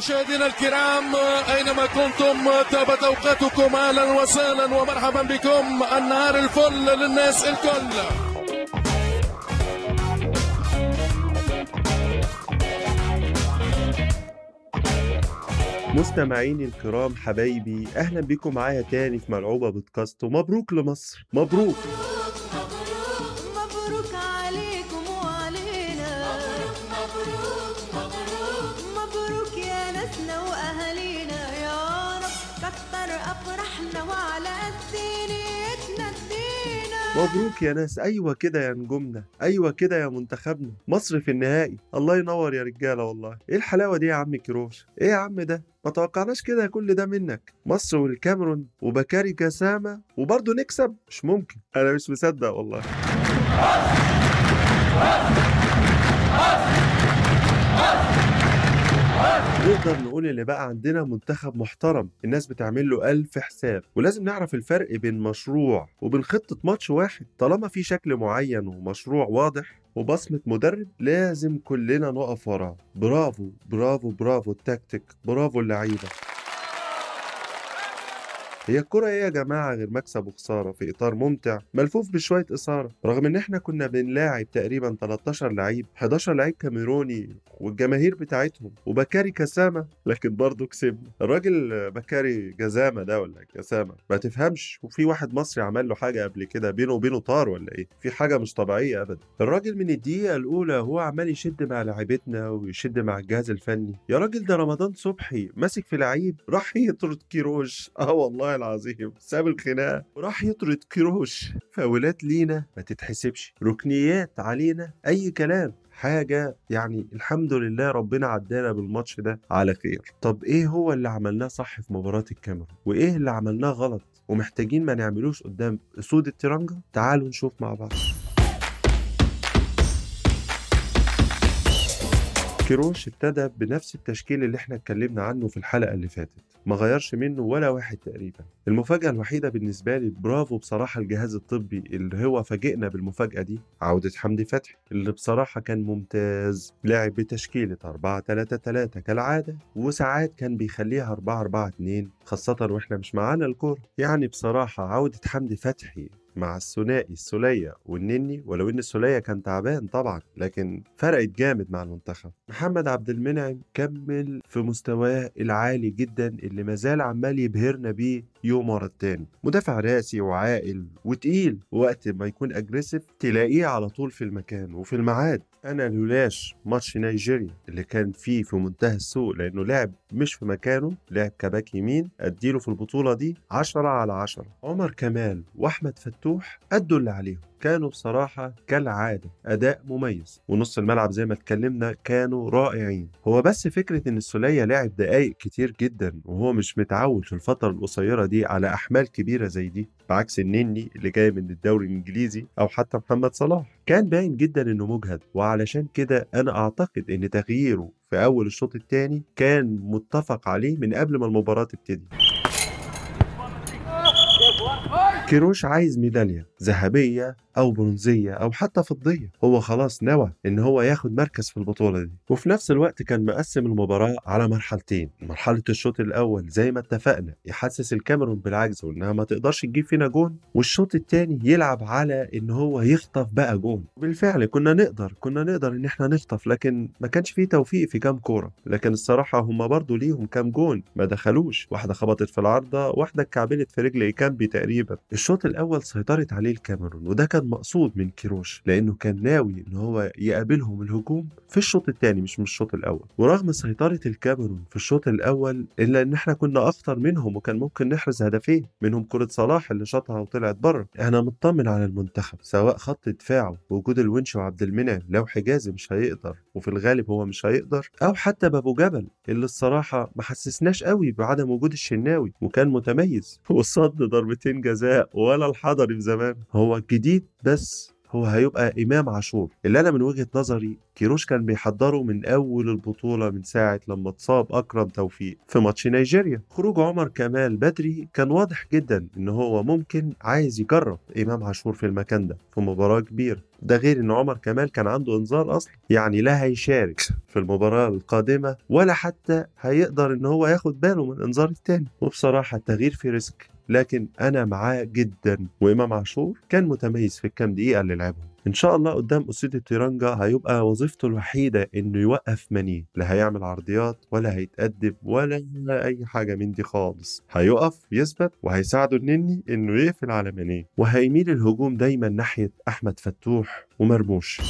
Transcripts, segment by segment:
مشاهدينا الكرام أينما كنتم تابت أوقاتكم أهلا وسهلا ومرحبا بكم. النهار الفل للناس الكل. مستمعيني الكرام حبايبي أهلا بيكم معايا تاني في ملعوبة بودكاست ومبروك لمصر. مبروك. مبروك يا ناس. أيوه كده يا نجومنا. أيوه كده يا منتخبنا. مصر في النهائي. الله ينور يا رجالة والله. إيه الحلاوة دي يا عم كيروش إيه يا عم ده؟ ما توقعناش كده كل ده منك. مصر والكاميرون وبكاري جسامة وبرضه نكسب؟ مش ممكن. أنا مش مصدق والله. نقدر نقول اللي بقى عندنا منتخب محترم الناس بتعمل له ألف حساب ولازم نعرف الفرق بين مشروع وبين خطة ماتش واحد. طالما في شكل معين ومشروع واضح وبصمة مدرب لازم كلنا نقف وراه. برافو برافو برافو التكتيك برافو اللعيبة. هي الكرة إيه يا جماعة؟ غير مكسب وخسارة في إطار ممتع ملفوف بشوية إثارة رغم إن إحنا كنا بنلاعب تقريبا 13 لعيب 11 لعيب كاميروني والجماهير بتاعتهم وبكاري كسامة لكن برضه كسبنا. الراجل بكاري جزامة ده ولا جسامة ما تفهمش. وفي واحد مصري عمل له حاجة قبل كده بينه وبينه طار ولا إيه؟ في حاجة مش طبيعية أبدا. الراجل من الدقيقة الأولى هو عمال يشد مع لعيبتنا ويشد مع الجهاز الفني. يا راجل ده رمضان صبحي ماسك في لعيب راح يطرد كيروش. آه والله العظيم ساب الخناقة. وراح يطرد كيروش. فاولات لينا ما تتحسبش. ركنيات علينا. أي كلام. حاجة يعني الحمد لله ربنا عدانا بالماتش ده على خير. طب إيه هو اللي عملناه صح في مباراة الكاميرون؟ وإيه اللي عملناه غلط؟ ومحتاجين ما نعملوش قدام اسود الترنجة تعالوا نشوف مع بعض. كيروش ابتدى بنفس التشكيل اللي إحنا اتكلمنا عنه في الحلقة اللي فاتت. ما غيرش منه ولا واحد تقريبا. المفاجأة الوحيدة بالنسبة لي برافو بصراحة الجهاز الطبي اللي هو فاجئنا بالمفاجأة دي عودة حمدي فتحي اللي بصراحة كان ممتاز. لعب بتشكيلة 4 3 3 كالعادة وساعات كان بيخليها 4 4 2 خاصة وإحنا مش معانا الكورة. يعني بصراحة عودة حمدي فتحي مع الثنائي السولية والنني ولو إن السولية كان تعبان طبعا لكن فرقت جامد مع المنتخب. محمد عبد المنعم كمل في مستواه العالي جدا اللي مازال عمال يبهرنا بيه يوم ورا التاني. مدافع راسي وعاقل وتقيل. وقت ما يكون اجريسيف تلاقيه على طول في المكان وفي الميعاد. أنا لولاش ماتش نيجيريا اللي كان فيه في منتهى السوء لأنه لعب مش في مكانه لعب كباك يمين. أديله في البطولة دي 10 على 10 عمر كمال وأحمد فتوح أدوا اللي عليهم. كانوا بصراحة كالعادة أداء مميز. ونص الملعب زي ما اتكلمنا كانوا رائعين. هو بس فكرة إن السولية لعب دقايق كتير جدا وهو مش متعود في الفترة القصيرة دي على أحمال كبيرة زي دي بعكس النني اللي جاي من الدوري الإنجليزي أو حتى محمد صلاح. كان باين جدا إنه مجهد وعلشان كده أنا أعتقد إن تغييره في أول الشوط الثاني كان متفق عليه من قبل ما المباراة تبتدي. كيروش عايز ميدالية ذهبية أو برونزية أو حتى فضية. هو خلاص نوى إن هو ياخد مركز في البطولة دي. وفي نفس الوقت كان مقسم المباراة على مرحلتين. مرحلة الشوط الأول زي ما اتفقنا يحسس الكاميرون بالعجز وإنها ما تقدرش تجيب فينا جون. والشوط التاني يلعب على إن هو يخطف بقى جون. بالفعل كنا نقدر كنا نقدر إن إحنا نخطف لكن ما كانش فيه توفيق في كام كورة. لكن الصراحة هم برضو ليهم كام جون ما دخلوش. واحدة خبطت في العارضة واحدة اتكعبلت في رجل إيكامبي تقريبا. الشوط الأول سيطرت عليه الكاميرون وده كان مقصود من كيروش لأنه كان ناوي إن هو يقابلهم الهجوم في الشوط الثاني مش من الشوط الأول. ورغم سيطرة الكاميرون في الشوط الأول إلا إن إحنا كنا أخطر منهم وكان ممكن نحرز هدفين منهم كرة صلاح اللي شاطها وطلعت بره. أنا مطمن على المنتخب سواء خط دفاعه وجود الونش وعبد المنعم لو حجازي مش هيقدر وفي الغالب هو مش هيقدر أو حتى بأبو جبل اللي الصراحة ما حسسناش قوي بعدم وجود الشناوي وكان متميز. وصد ضربتين جزاء ولا الحضري في زمان. هو الجديد بس هو هيبقى إمام عاشور. اللي أنا من وجهة نظري كيروش كان بيحضره من أول البطولة من ساعة لما اتصاب أكرم توفيق في ماتش نيجيريا. خروج عمر كمال بدري كان واضح جدا إن هو ممكن عايز يجرب إمام عاشور في المكان ده في مباراة كبيرة. ده غير إن عمر كمال كان عنده إنذار أصلا يعني لا هيشارك في المباراة القادمة ولا حتى هيقدر إن هو ياخد باله من الانذار التاني. وبصراحة التغيير في risk لكن أنا معاه جدا. وإمام عاشور كان متميز في الكام دقيقة اللي لعبهم. إن شاء الله قدام اسود التيرانجا هيبقى وظيفته الوحيدة إنه يوقف ماني لا هيعمل عرضيات ولا هيتأخر ولا أي حاجة من دي خالص. هيقف يثبت وهيساعده النني إنه يقفل على ماني وهيميل الهجوم دايما ناحية أحمد فتوح ومرموش.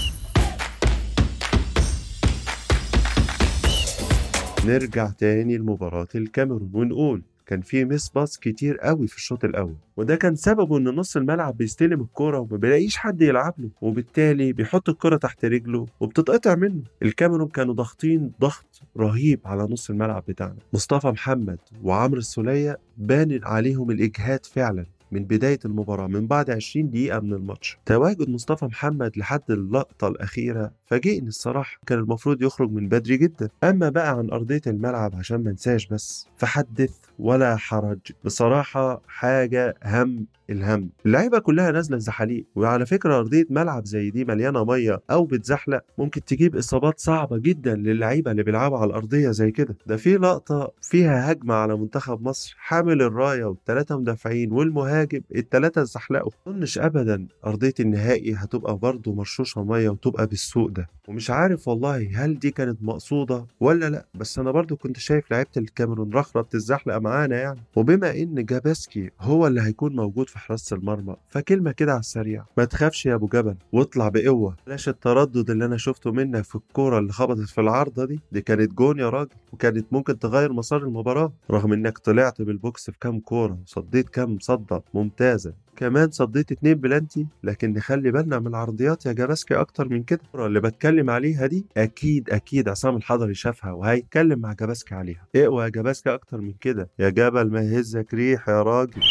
نرجع تاني لمباراة الكاميرون ونقول كان في ميس باص كتير قوي في الشوط الأول وده كان سببه إن نص الملعب بيستلم الكرة وما بيلاقيش حد يلعب له وبالتالي بيحط الكرة تحت رجله وبتتقطع منه. الكاميرون كانوا ضاغطين ضغط رهيب على نص الملعب بتاعنا. مصطفى محمد وعمرو السولية بان عليهم الإجهاد فعلا من بداية المباراة من بعد 20 دقيقة من الماتش. تواجد مصطفى محمد لحد اللقطة الأخيرة فاجئني الصراحة. كان المفروض يخرج من بدري جدا. أما بقى عن أرضية الملعب عشان ما انساش بس. فحدث ولا حرج. بصراحة حاجة هم الهم. اللعيبة كلها نازلة الزحاليق وعلى فكرة أرضية ملعب زي دي مليانة مية أو بتزحلق. ممكن تجيب إصابات صعبة جدا للعيبة اللي بيلعبوا على الأرضية زي كده. ده في لقطة فيها هجمة على منتخب مصر. حامل الراية والثلاثه مدافعين والمهاجم. الثلاثه اتزحلقوا ما أظنش ابدا أرضية النهائي هتبقى برضه مرشوشة مية وتبقى بالسوق ده. ومش عارف والله هل دي كانت مقصودة ولا لأ بس أنا برضه كنت شايف لعيبة الكاميرون رخرة بتتزحلق معانا يعني. وبما إن جبلسكي هو اللي هيكون موجود في حراسة المرمى فكلمة كده على السريع. ما تخافش يا أبو جبل واطلع بقوة. بلاش التردد اللي أنا شفته منك في الكورة اللي خبطت في العارضة دي. دي كانت جون يا راجل وكانت ممكن تغير مسار المباراة. رغم إنك طلعت بال box في كام كورة وصديت كام صده ممتازة. كمان صديت اتنين بلانتي لكن نخلي بالنا من العرضيات يا جبلسكي أكتر من كده. اللي بتكلم عليها دي أكيد أكيد عصام الحضري شافها وهيتكلم مع جبلسكي عليها. اقوى يا جبلسكي أكتر من كده. يا جبل ما يهزك ريح يا راجل.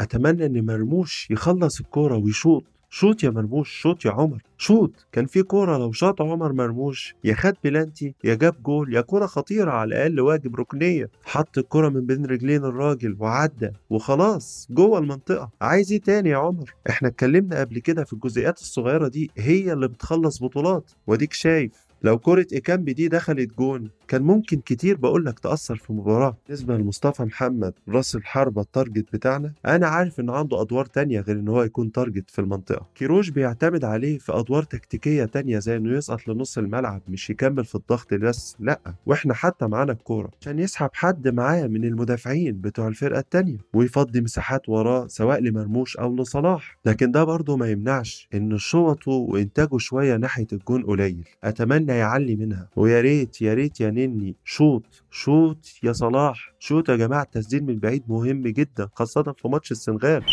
أتمنى إن مرموش يخلص الكورة ويشوط. شوط يا مرموش شوط يا عمر شوط كان في كورة لو شاط عمر مرموش يا خد بلانتي يا جاب جول يا كورة خطيرة على الأقل واجب ركنية. حط الكورة من بين رجلين الراجل وعدى وخلاص جوه المنطقة. عايز إيه تاني يا عمر؟ إحنا اتكلمنا قبل كده في الجزئيات الصغيرة دي هي اللي بتخلص بطولات. وأديك شايف لو كرة إيكامبي دي دخلت جون كان ممكن كتير بقول لك تأثر في مباراة. بالنسبة لمصطفى محمد راس الحربة ال target بتاعنا أنا عارف إن عنده أدوار تانية غير إن هو يكون target في المنطقة. كيروش بيعتمد عليه في أدوار تكتيكية تانية زي إنه يسقط لنص الملعب مش يكمل في الضغط بس لأ. وإحنا حتى معانا الكورة عشان يسحب حد معاه من المدافعين بتوع الفرقة التانية ويفضي مساحات وراه سواء لمرموش أو لصلاح. لكن ده برضه ما يمنعش إن شوطه وإنتاجه شوية ناحية الجون قليل. أتمنى يعلي منها. ويا ريت يا ريت يا نني شوط شوط يا صلاح. شوط يا جماعة التسديد من بعيد مهم جدا خاصة في ماتش السنغال.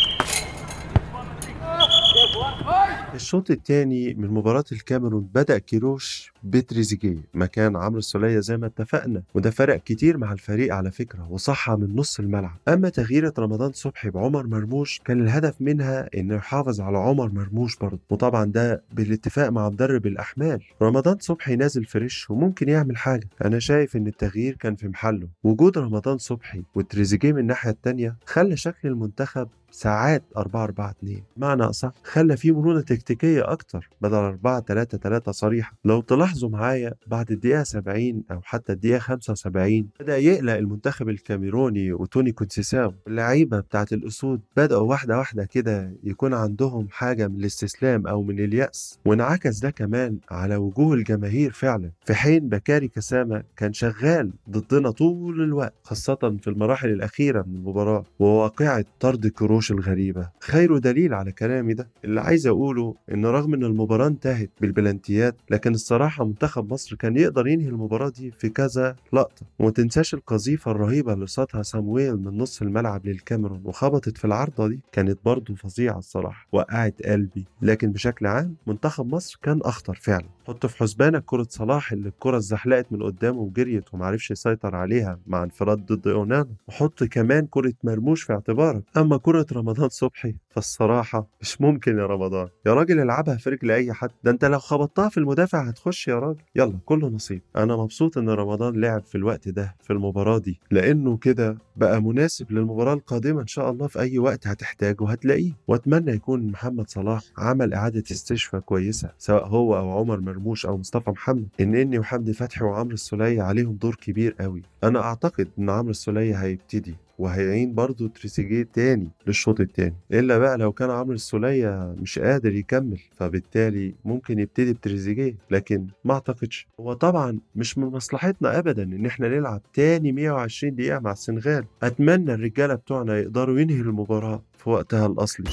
الشوط الثاني من مباراة الكاميرون بدأ كيروش بتريزيجيه مكان عمرو السولية زي ما اتفقنا وده فرق كتير مع الفريق على فكرة وصحى من نص الملعب. أما تغييرة رمضان صبحي بعمر مرموش كان الهدف منها إنه يحافظ على عمر مرموش برضه وطبعا ده بالاتفاق مع مدرب الأحمال. رمضان صبحي نازل fresh وممكن يعمل حاجة. أنا شايف إن التغيير كان في محله. وجود رمضان صبحي وتريزيجيه من الناحية التانية خلى شكل المنتخب ساعات 4 4 2 معنى أصح خلى فيه مرونة تكتيكية أكتر بدل 4 3 3 صريحة. لو تلاحظوا معايا بعد الدقيقة 70 أو حتى الدقيقة 75 بدأ يقلق المنتخب الكاميروني وتوني كونسيساو اللعيبة بتاعت الأسود بدأوا واحدة واحدة كده يكون عندهم حاجة من الاستسلام أو من اليأس. وانعكس ده كمان على وجوه الجماهير فعلا. في حين بكاري جاساما كان شغال ضدنا طول الوقت خاصة في المراحل الأخيرة من المباراة وواقعة طرد كروش الوحوش الغريبة. خير دليل على كلامي ده اللي عايز أقوله إن رغم إن المباراة انتهت بالبلانتيات لكن الصراحة منتخب مصر كان يقدر ينهي المباراة دي في كذا لقطة. وما تنساش القذيفة الرهيبة اللي صادها سامويل من نص الملعب للكاميرون وخبطت في العارضة دي كانت برضه فظيعة الصراحة وقعت قلبي. لكن بشكل عام منتخب مصر كان أخطر فعلا. حط في حسبانك كرة صلاح اللي الكرة اتزحلقت من قدامه وجريت ومعرفش يسيطر عليها مع انفراد ضد اونانا. وحط كمان كرة مرموش في اعتبارك. أما كرة رمضان صبحي فالصراحة مش ممكن يا رمضان. يا راجل العبها في رجل أي حد. ده أنت لو خبطتها في المدافع هتخش يا راجل. يلا كله نصيب. أنا مبسوط إن رمضان لعب في الوقت ده في المباراة دي لأنه كده بقى مناسب للمباراة القادمة إن شاء الله في أي وقت هتحتاجه هتلاقيه وأتمنى يكون محمد صلاح عمل إعادة استشفاء كويسة سواء هو أو عمر مرموش أو مصطفى محمد. إنني وحمدي فتحي وعمرو السولية عليهم دور كبير قوي أنا أعتقد إن عمرو السولية هيبتدي. وهيعين برضه تريزيجيه تاني للشوط التاني. إلا بقى لو كان عمرو السولية مش قادر يكمل فبالتالي ممكن يبتدي بتريزيجيه لكن ما أعتقدش. هو طبعا مش من مصلحتنا ابدا إن إحنا نلعب تاني 120 دقيقة مع السنغال. أتمنى الرجالة بتوعنا يقدروا ينهي المباراة في وقتها الأصلي.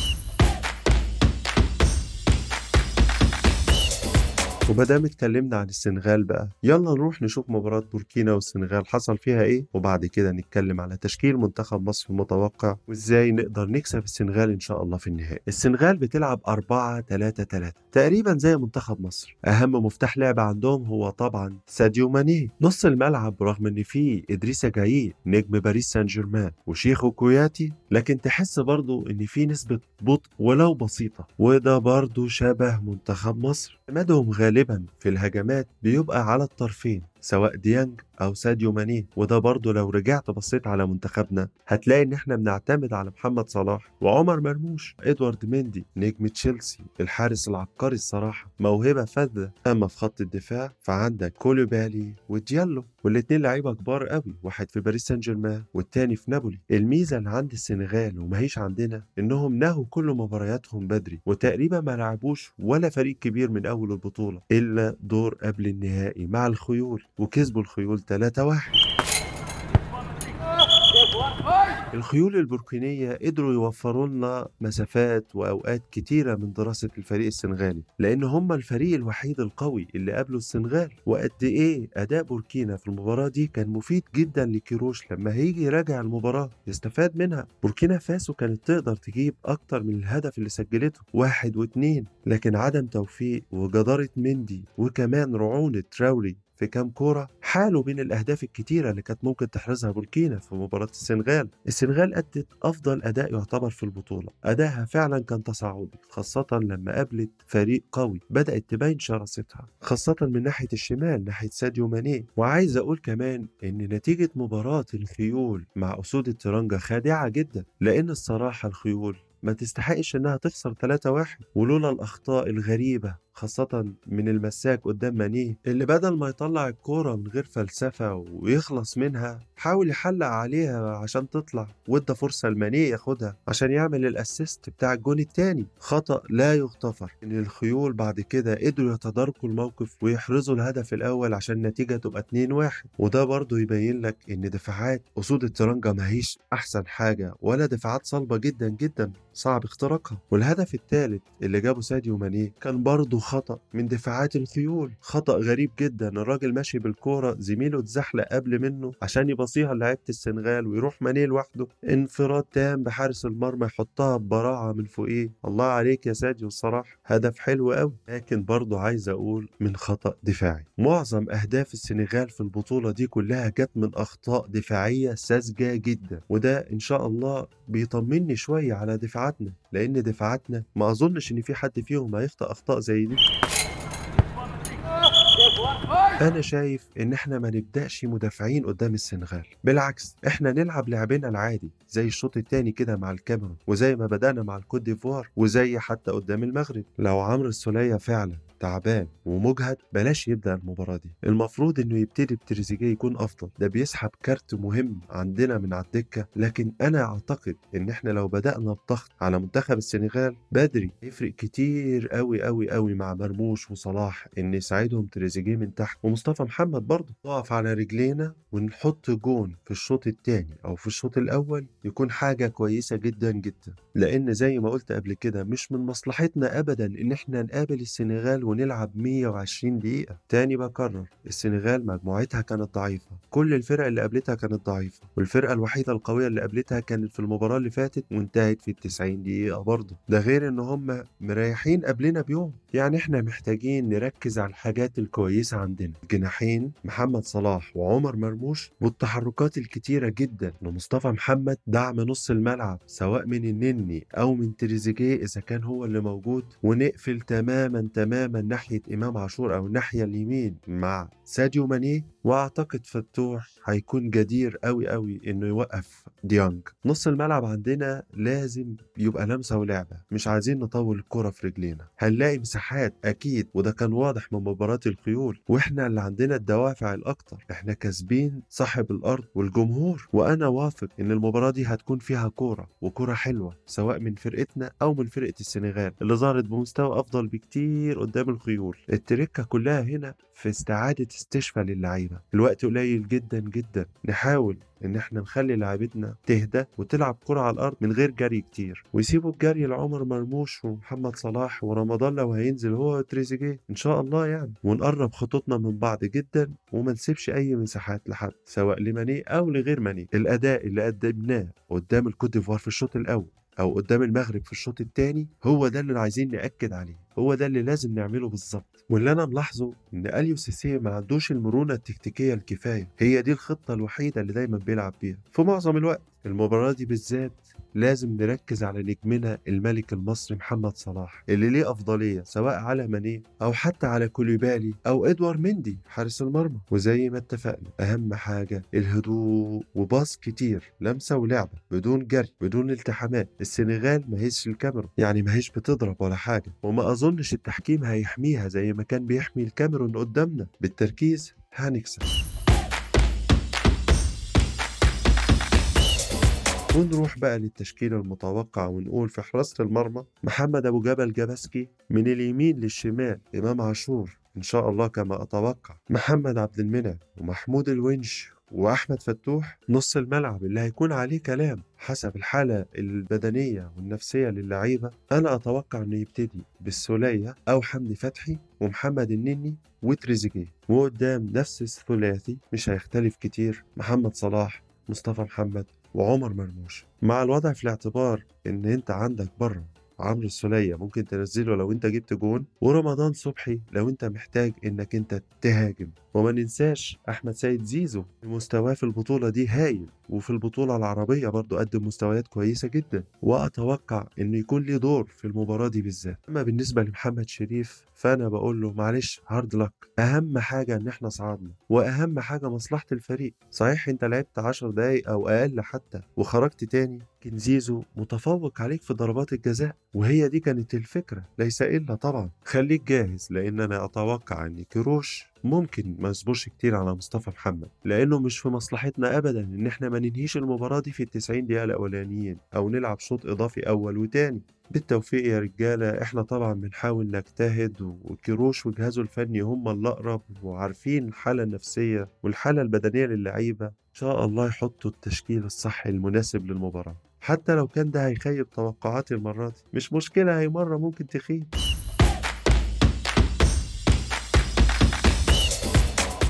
ومادام اتكلمنا عن السنغال بقى يلا نروح نشوف مباراة بوركينا والسنغال حصل فيها إيه وبعد كده نتكلم على تشكيل منتخب مصر المتوقع وإزاي نقدر نكسب السنغال إن شاء الله في النهائي. السنغال بتلعب 4 3 3 تقريبا زي منتخب مصر. أهم مفتاح لعب عندهم هو طبعا ساديو ماني. نص الملعب رغم إن فيه ادريسا جاييه نجم باريس سان جيرمان وشيخو كوياتي لكن تحس برضو إن في نسبة بطء ولو بسيطة وده برضو شبه منتخب مصر. عمادهم غالبا في الهجمات بيبقى على الطرفين. سواء ديانج أو ساديو ماني وده برضه لو رجعت بصيت على منتخبنا هتلاقي إن إحنا بنعتمد على محمد صلاح وعمر مرموش إدوارد مندي نجم تشيلسي الحارس العبقري الصراحة موهبة فذة. أما في خط الدفاع فعندك كولوبالي وديالو والاتنين لعيبة كبار قوي واحد في باريس سان جيرمان والتاني في نابولي. الميزة اللي عند السنغال وماهيش عندنا إنهم نهوا كل مبارياتهم بدري وتقريبا ما لعبوش ولا فريق كبير من أول البطولة إلا دور قبل النهائي مع الخيول. وكسبوا الخيول 3 1 الخيول البوركينية قدروا يوفروا لنا مسافات وأوقات كتيرة من دراسة الفريق السنغالي لأن هم الفريق الوحيد القوي اللي قابله السنغال وقد إيه أداء بوركينا في المباراة دي كان مفيد جدا لكيروش لما هيجي يراجع المباراة يستفاد منها. بوركينا فاسو كانت تقدر تجيب أكتر من الهدف اللي سجلته واحد واتنين لكن عدم توفيق وجدارة مندي وكمان رعونة تراوري في كام كورة حالوا بين الأهداف الكتيرة اللي كانت ممكن تحرزها بوركينا في مباراة السنغال. السنغال أدت أفضل أداء يعتبر في البطولة. أداها فعلا كان تصاعدي خاصة لما قابلت فريق قوي بدأت تبين شراستها خاصة من ناحية الشمال ناحية ساديو ماني. وعايز أقول كمان إن نتيجة مباراة الخيول مع أسود الترنجة خادعة جدا لأن الصراحة الخيول ما تستحقش إنها تخسر 3-1 ولولا الأخطاء الغريبة خاصة من المساك قدام مانيه اللي بدل ما يطلع الكورة من غير فلسفة ويخلص منها حاول يحلق عليها عشان تطلع وادى فرصة لمانيه ياخدها عشان يعمل الأسيست بتاع الجون التاني. خطأ لا يغتفر. إن الخيول بعد كده قدروا يتداركوا الموقف ويحرزوا الهدف الأول عشان النتيجة تبقى 2-1 وده برضه يبين لك إن دفاعات أسود الترنجة ماهيش أحسن حاجة ولا دفاعات صلبة جدا جدا صعب اختراقها. والهدف الثالث اللي جابه ساديو مانيه كان برضه خطأ من دفاعات الخيول. خطأ غريب جدا. الراجل ماشي بالكورة زميله اتزحلق قبل منه عشان يبصيها لعيبة السنغال ويروح مانيه لوحده. انفراد تام بحارس المرمى يحطها ببراعة من فوقيه. الله عليك يا ساديو الصراحة هدف حلو قوي لكن برضه عايز أقول من خطأ دفاعي. معظم أهداف السنغال في البطولة دي كلها جت من أخطاء دفاعية ساذجة جدا. وده إن شاء الله بيطمني شوية على دفاعاتنا. لأن دفاعاتنا ما أظنش إن في حد فيهم هيخطأ أخطاء زي دي. أنا شايف إن إحنا ما نبدأش مدافعين قدام السنغال. بالعكس إحنا نلعب لعبنا العادي زي الشوط التاني كده مع الكاميرون وزي ما بدأنا مع الكوت ديفوار وزي حتى قدام المغرب. لو عمرو السولية فعلا تعبان ومجهد بلاش يبدأ المباراة دي. المفروض إنه يبتدي بتريزيجيه يكون أفضل. ده بيسحب كارت مهم عندنا من على الدكة. لكن أنا أعتقد إن إحنا لو بدأنا بضغط على منتخب السنغال بدري يفرق كتير قوي قوي قوي مع مرموش وصلاح إن يساعدهم تريزيجيه من تحت. ومصطفى محمد برضه نقف على رجلينا ونحط جون في الشوط الثاني أو في الشوط الأول يكون حاجة كويسة جدا جدا. لأن زي ما قلت قبل كده مش من مصلحتنا ابدا إن إحنا نقابل السنغال ونلعب 120 دقيقة. تاني بكرر السنغال مجموعتها كانت ضعيفة. كل الفرق اللي قابلتها كانت ضعيفة. والفرقة الوحيدة القوية اللي قابلتها كانت في المباراة اللي فاتت وانتهت في التسعين دقيقة برضه. ده غير إن هم مريحين قبلنا بيوم. يعني إحنا محتاجين نركز على الحاجات الكويسة عندنا. الجناحين محمد صلاح وعمر مرموش والتحركات الكتيرة جدا لمصطفى محمد دعم نص الملعب سواء من النني أو من تريزيجيه إذا كان هو اللي موجود ونقفل تماما تماما ناحية إمام عاشور أو الناحية اليمين مع ساديو ماني وأعتقد فتوح هيكون جدير قوي قوي إنه يوقف ديانج. نص الملعب عندنا لازم يبقى لمسة ولعبة مش عايزين نطول الكرة في رجلينا. هنلاقي مساحات أكيد وده كان واضح من مباراة الخيول. وإحنا اللي عندنا الدوافع الأكتر. إحنا كاسبين صاحب الأرض والجمهور. وأنا واثق إن المباراة دي هتكون فيها كورة وكورة حلوة سواء من فرقتنا أو من فرقة السنغال اللي ظهرت بمستوى أفضل بكتير قدام الخيول. التركة كلها هنا في استعادة استشفاء للعيبه الوقت قليل جدا جدا. نحاول إن إحنا نخلي لعيبتنا تهدى وتلعب كرة على الأرض من غير جري كتير. ويسيبوا الجري لعمر مرموش ومحمد صلاح ورمضان لو هينزل هو وتريزيجيه. إن شاء الله يعني. ونقرب خطوطنا من بعض جدا وما نسيبش أي مساحات لحد سواء لماني أو لغير ماني. الأداء اللي قدمناه قدام الكوت ديفوار في الشوط الأول أو قدام المغرب في الشوط الثاني هو ده اللي عايزين نأكد عليه هو ده اللي لازم نعمله بالظبط. واللي أنا ملاحظه إن أليو سيسي ما عندوش المرونة التكتيكية الكفاية هي دي الخطة الوحيدة اللي دايما بيلعب بيها. في معظم الوقت المباراة دي بالذات لازم نركز على نجمنا الملك المصري محمد صلاح اللي ليه أفضلية سواء على ماني أو حتى على كوليبالي أو إدوار مندي حارس المرمى. وزي ما اتفقنا أهم حاجة الهدوء وباص كتير لمسة ولعبة بدون جري بدون التحامات. السنغال ما هيش الكاميرون يعني ما هيش بتضرب ولا حاجة. وما أظنش التحكيم هيحميها زي ما كان بيحمي الكاميرون قدامنا. بالتركيز هنكسب. ونروح بقى للتشكيل المتوقع ونقول في حراسة المرمى محمد أبو جبل جبسكي من اليمين للشمال إمام عاشور إن شاء الله كما أتوقع محمد عبد المنعم ومحمود الونش وأحمد فتوح نص الملعب اللي هيكون عليه كلام حسب الحالة البدنية والنفسية للعيبة. أنا أتوقع إنه يبتدي بالسولية أو حمدي فتحي ومحمد النني وتريزيجيه. وقدام نفس الثلاثي مش هيختلف كتير محمد صلاح مصطفى محمد وعمر مرموش. مع الوضع في الاعتبار إن أنت عندك بره عمرو السولية ممكن تنزله لو انت جبت جون ورمضان صبحي لو انت محتاج انك انت تهاجم. وما ننساش أحمد سيد زيزو مستواه في البطولة دي هايل وفي البطولة العربية برضو قدم مستويات كويسة جدا. وأتوقع إنه يكون ليه دور في المباراة دي بالذات. أما بالنسبة لمحمد شريف فأنا بقول له معلش hard luck أهم حاجة إن إحنا صعدنا وأهم حاجة مصلحة الفريق. صحيح أنت لعبت 10 دقايق أو أقل حتى وخرجت تاني لكن زيزو متفوق عليك في ضربات الجزاء وهي دي كانت الفكرة ليس إلا طبعا. خليك جاهز لأن أنا أتوقع إن كروش ممكن ما يصبرش كتير على مصطفى محمد لأنه مش في مصلحتنا ابدا إن إحنا ما ننهيش المباراة دي في ال 90 دقيقة الأولانيين أو نلعب شوط إضافي أول وتاني. بالتوفيق يا رجالة. إحنا طبعا بنحاول نجتهد وكيروش وجهازه الفني هم اللي اقرب وعارفين الحالة النفسية والحالة البدنية للعيبة. إن شاء الله يحطوا التشكيل الصح المناسب للمباراة. حتى لو كان ده هيخيب توقعاتي المرة دي. مش مشكلة هي مرة ممكن تخيب.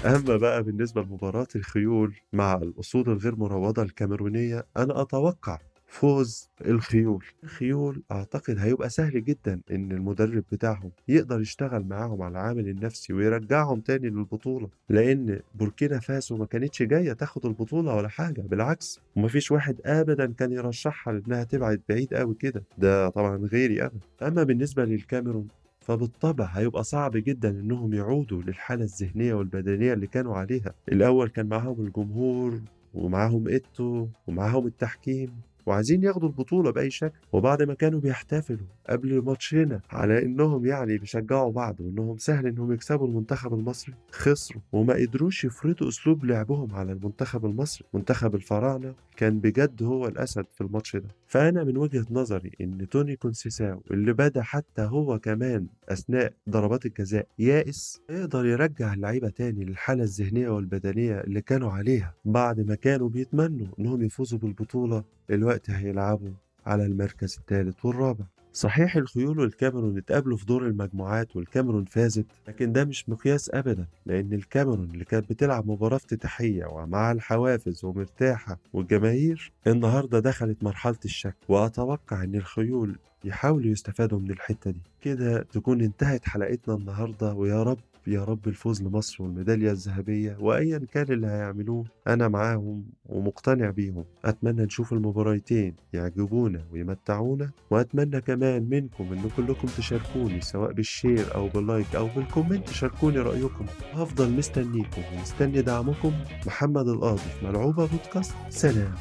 أما بقى بالنسبة لمباراة الخيول مع الأسود الغير مروضة الكاميرونية أنا أتوقع فوز الخيول. الخيول أعتقد هيبقى سهل جدا إن المدرب بتاعهم يقدر يشتغل معاهم على العامل النفسي ويرجعهم تاني للبطولة لأن بوركينا فاسو ما كانتش جاية تاخد البطولة ولا حاجة بالعكس ومفيش واحد أبدا كان يرشحها لأنها تبعد بعيد قوي كده. ده طبعا غيري أنا. أما بالنسبة للكاميرون فبالطبع هيبقى صعب جدا إنهم يعودوا للحالة الذهنية والبدنية اللي كانوا عليها. الأول كان معاهم الجمهور ومعاهم إيتو ومعاهم التحكيم. وعايزين ياخدوا البطولة بأي شكل. وبعد ما كانوا بيحتفلوا قبل ماتشنا على إنهم يعني بيشجعوا بعض وإنهم سهل إنهم يكسبوا المنتخب المصري خسروا. وما قدروش يفرضوا أسلوب لعبهم على المنتخب المصري. منتخب الفراعنة كان بجد هو الأسد في الماتش ده. فأنا من وجهة نظري إن توني كونسيساو اللي بدأ حتى هو كمان أثناء ضربات الجزاء يائس يقدر يرجع اللعيبة تاني للحالة الذهنية والبدنية اللي كانوا عليها. بعد ما كانوا بيتمنوا إنهم يفوزوا بالبطولة دلوقتي هيلعبوا على المركز الثالث والرابع. صحيح الخيول والكاميرون اتقابلوا في دور المجموعات والكاميرون فازت لكن ده مش مقياس ابدا لأن الكاميرون اللي كانت بتلعب مباراة افتتاحية ومع الحوافز ومرتاحة والجماهير النهاردة دخلت مرحلة الشك وأتوقع إن الخيول يحاولوا يستفادوا من الحتة دي. كده تكون انتهت حلقتنا النهاردة ويا رب يا رب الفوز لمصر والميدالية الذهبية وأيا كان اللي هيعملوه أنا معاهم ومقتنع بيهم. أتمنى نشوف المباراتين يعجبونا ويمتعونا وأتمنى كمان منكم إن كلكم تشاركوني سواء بال share أو بال like أو بال comment شاركوني رأيكم. هفضل مستنيكم ومستني دعمكم محمد القاضي في ملعوبة بودكاست. سلام.